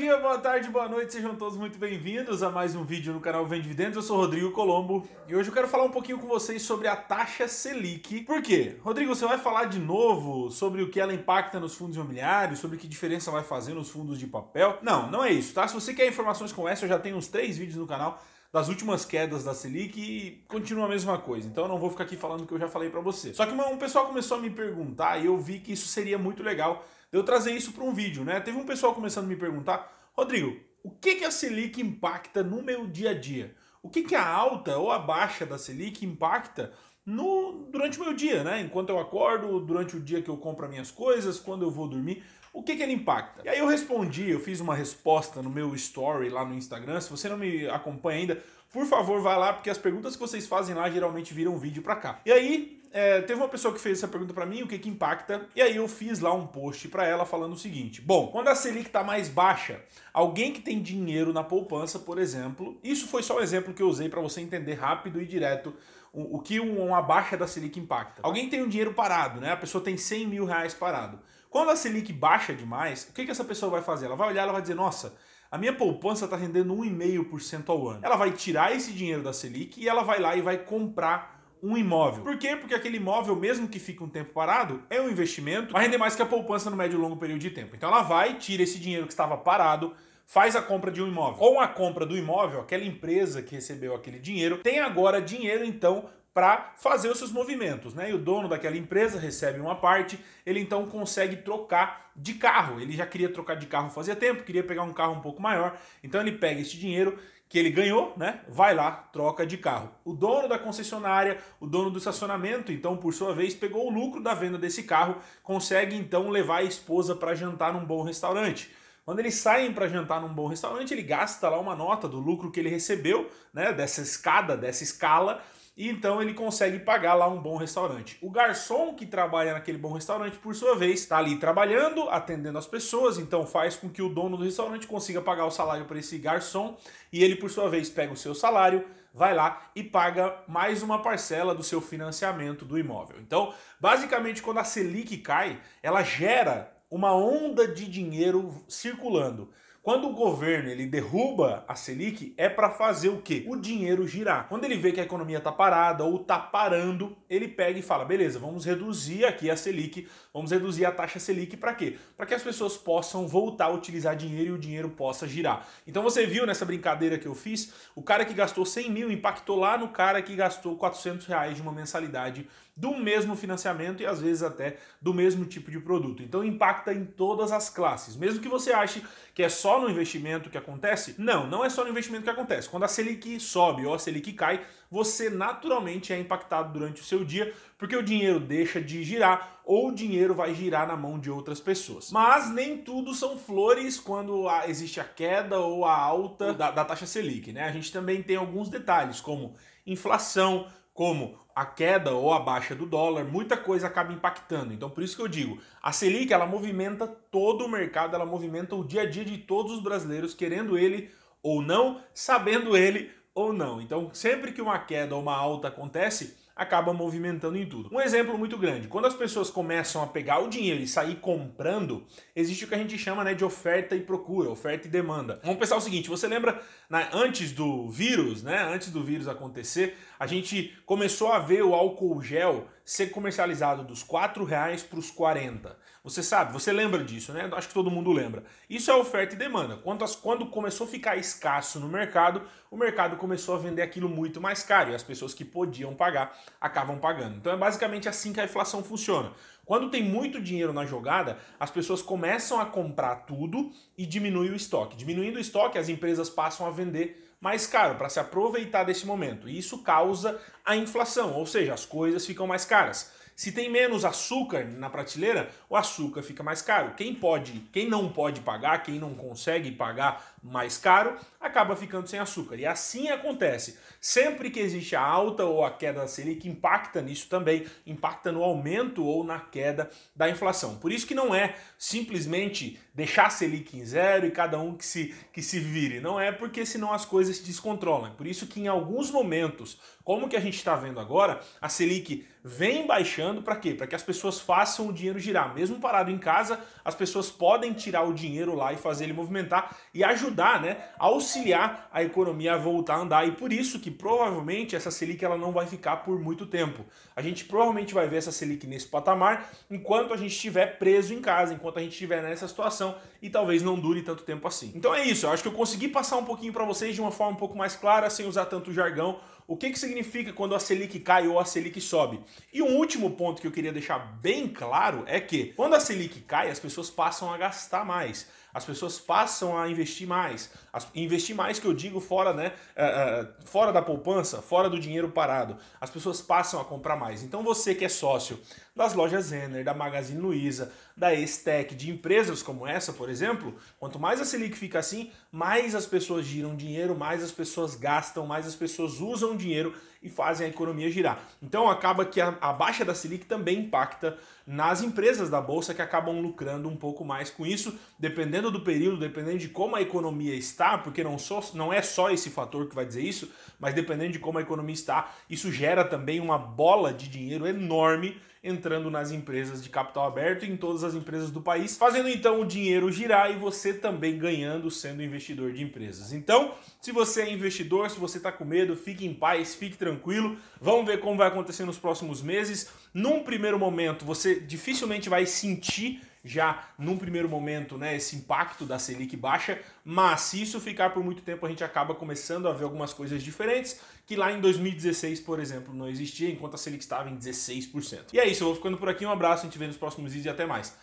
dia, boa tarde, boa noite, sejam todos muito bem-vindos a mais um vídeo no canal Vem Dividendos. Eu sou Rodrigo Colombo e hoje eu quero falar um pouquinho com vocês sobre a taxa Selic. Por quê? Rodrigo, você vai falar de novo sobre o que ela impacta nos fundos imobiliários, sobre que diferença vai fazer nos fundos de papel? Não, não é isso, tá? Se você quer informações como essa, eu já tenho uns três vídeos no canal das últimas quedas da Selic e continua a mesma coisa. Então eu não vou ficar aqui falando o que eu já falei para você. Só que um pessoal começou a me perguntar e eu vi que isso seria muito legal eu trazer isso para um vídeo, né? Teve um pessoal começando a me perguntar, Rodrigo, o que, que a Selic impacta no meu dia a dia? O que, que a alta ou a baixa da Selic impacta no, durante o meu dia, né? Enquanto eu acordo, durante o dia que eu compro as minhas coisas, quando eu vou dormir, o que, que ele impacta? E aí eu respondi, eu fiz uma resposta no meu story lá no Instagram. Se você não me acompanha ainda, por favor, vá lá, porque as perguntas que vocês fazem lá geralmente viram vídeo pra cá. E aí, é, teve uma pessoa que fez essa pergunta para mim, o que que impacta, e aí eu fiz lá um post para ela falando o seguinte: bom, quando a Selic está mais baixa, alguém que tem dinheiro na poupança, por exemplo, isso foi só um exemplo que eu usei para você entender rápido e direto o, o que uma baixa da Selic impacta. Alguém tem um dinheiro parado, né? A pessoa tem 100 mil reais parado. Quando a Selic baixa demais, o que, que essa pessoa vai fazer? Ela vai olhar, ela vai dizer, nossa, a minha poupança está rendendo 1,5% ao ano. Ela vai tirar esse dinheiro da Selic e ela vai lá e vai comprar um imóvel. Por quê? Porque aquele imóvel, mesmo que fique um tempo parado, é um investimento, vai render mais que a poupança no médio e longo período de tempo. Então ela vai, tira esse dinheiro que estava parado, faz a compra de um imóvel. Com a compra do imóvel, aquela empresa que recebeu aquele dinheiro tem agora dinheiro então para fazer os seus movimentos, né? E o dono daquela empresa recebe uma parte, ele então consegue trocar de carro. Ele já queria trocar de carro fazia tempo, queria pegar um carro um pouco maior, então ele pega esse dinheiro que ele ganhou, né? Vai lá, troca de carro. O dono da concessionária, o dono do estacionamento, então, por sua vez, pegou o lucro da venda desse carro, consegue então levar a esposa para jantar num bom restaurante. Quando eles saem para jantar num bom restaurante, ele gasta lá uma nota do lucro que ele recebeu, né, dessa escada, dessa escala, e então ele consegue pagar lá um bom restaurante. O garçom que trabalha naquele bom restaurante, por sua vez, está ali trabalhando, atendendo as pessoas, então faz com que o dono do restaurante consiga pagar o salário para esse garçom e ele, por sua vez, pega o seu salário, vai lá e paga mais uma parcela do seu financiamento do imóvel. Então, basicamente, quando a Selic cai, ela gera uma onda de dinheiro circulando. Quando o governo ele derruba a Selic, é para fazer o quê? O dinheiro girar. Quando ele vê que a economia está parada ou está parando, ele pega e fala: beleza, vamos reduzir aqui a Selic, vamos reduzir a taxa Selic para quê? Para que as pessoas possam voltar a utilizar dinheiro e o dinheiro possa girar. Então você viu nessa brincadeira que eu fiz, o cara que gastou 100 mil impactou lá no cara que gastou 400 reais de uma mensalidade do mesmo financiamento e às vezes até do mesmo tipo de produto. Então impacta em todas as classes. Mesmo que você ache que é só no investimento que acontece, não, não é só no investimento que acontece. Quando a Selic sobe ou a Selic cai, você naturalmente é impactado durante o seu dia, porque o dinheiro deixa de girar ou o dinheiro vai girar na mão de outras pessoas. Mas nem tudo são flores quando existe a queda ou a alta da, da taxa Selic, né? A gente também tem alguns detalhes, como inflação, como a queda ou a baixa do dólar, muita coisa acaba impactando. Então por isso que eu digo, a Selic ela movimenta todo o mercado, ela movimenta o dia a dia de todos os brasileiros, querendo ele ou não, sabendo ele ou não. Então sempre que uma queda ou uma alta acontece, acaba movimentando em tudo. Um exemplo muito grande, quando as pessoas começam a pegar o dinheiro e sair comprando, existe o que a gente chama né, de oferta e procura, oferta e demanda. Vamos pensar o seguinte, você lembra né, antes do vírus, né, antes do vírus acontecer, a gente começou a ver o álcool gel ser comercializado dos 4 reais para os 40. Você sabe, você lembra disso, né? Acho que todo mundo lembra. Isso é oferta e demanda. Quando, as, quando começou a ficar escasso no mercado, o mercado começou a vender aquilo muito mais caro e as pessoas que podiam pagar acabam pagando. Então é basicamente assim que a inflação funciona. Quando tem muito dinheiro na jogada, as pessoas começam a comprar tudo e diminui o estoque. Diminuindo o estoque, as empresas passam a vender mais caro para se aproveitar desse momento. E isso causa a inflação, ou seja, as coisas ficam mais caras. Se tem menos açúcar na prateleira, o açúcar fica mais caro. Quem pode, quem não pode pagar, quem não consegue pagar mais caro, acaba ficando sem açúcar. E assim acontece. Sempre que existe a alta ou a queda da Selic, impacta nisso também, impacta no aumento ou na queda da inflação. Por isso que não é simplesmente deixar a Selic em zero e cada um que se, que se vire. Não é porque senão as coisas se descontrolam. Por isso que em alguns momentos, como que a gente está vendo agora, a Selic vem baixando para quê? Para que as pessoas façam o dinheiro girar. Mesmo parado em casa, as pessoas podem tirar o dinheiro lá e fazer ele movimentar e ajudar, né, a auxiliar a economia a voltar a andar. E por isso que provavelmente essa Selic ela não vai ficar por muito tempo. A gente provavelmente vai ver essa Selic nesse patamar enquanto a gente estiver preso em casa, enquanto a gente estiver nessa situação e talvez não dure tanto tempo assim. Então é isso, eu acho que eu consegui passar um pouquinho para vocês de uma forma um pouco mais clara, sem usar tanto jargão, o que, que significa quando a Selic cai ou a Selic sobe. E um último ponto que eu queria deixar bem claro é que quando a Selic cai, as pessoas passam a gastar mais as pessoas passam a investir mais. As, investir mais que eu digo fora, né, uh, uh, fora da poupança, fora do dinheiro parado. As pessoas passam a comprar mais. Então você que é sócio das lojas Zener, da Magazine Luiza, da Estec, de empresas como essa, por exemplo, quanto mais a Selic fica assim, mais as pessoas giram dinheiro, mais as pessoas gastam, mais as pessoas usam dinheiro e fazem a economia girar. Então acaba que a, a baixa da Selic também impacta nas empresas da bolsa que acabam lucrando um pouco mais com isso, dependendo do período, dependendo de como a economia está, porque não, só, não é só esse fator que vai dizer isso, mas dependendo de como a economia está, isso gera também uma bola de dinheiro enorme entrando nas empresas de capital aberto e em todas as empresas do país, fazendo então o dinheiro girar e você também ganhando sendo investidor de empresas. Então, se você é investidor, se você está com medo, fique em paz, fique tranquilo. Vamos ver como vai acontecer nos próximos meses. Num primeiro momento, você dificilmente vai sentir já num primeiro momento, né, esse impacto da Selic baixa, mas se isso ficar por muito tempo, a gente acaba começando a ver algumas coisas diferentes, que lá em 2016, por exemplo, não existia, enquanto a Selic estava em 16%. E é isso, eu vou ficando por aqui, um abraço, a gente vê nos próximos vídeos e até mais.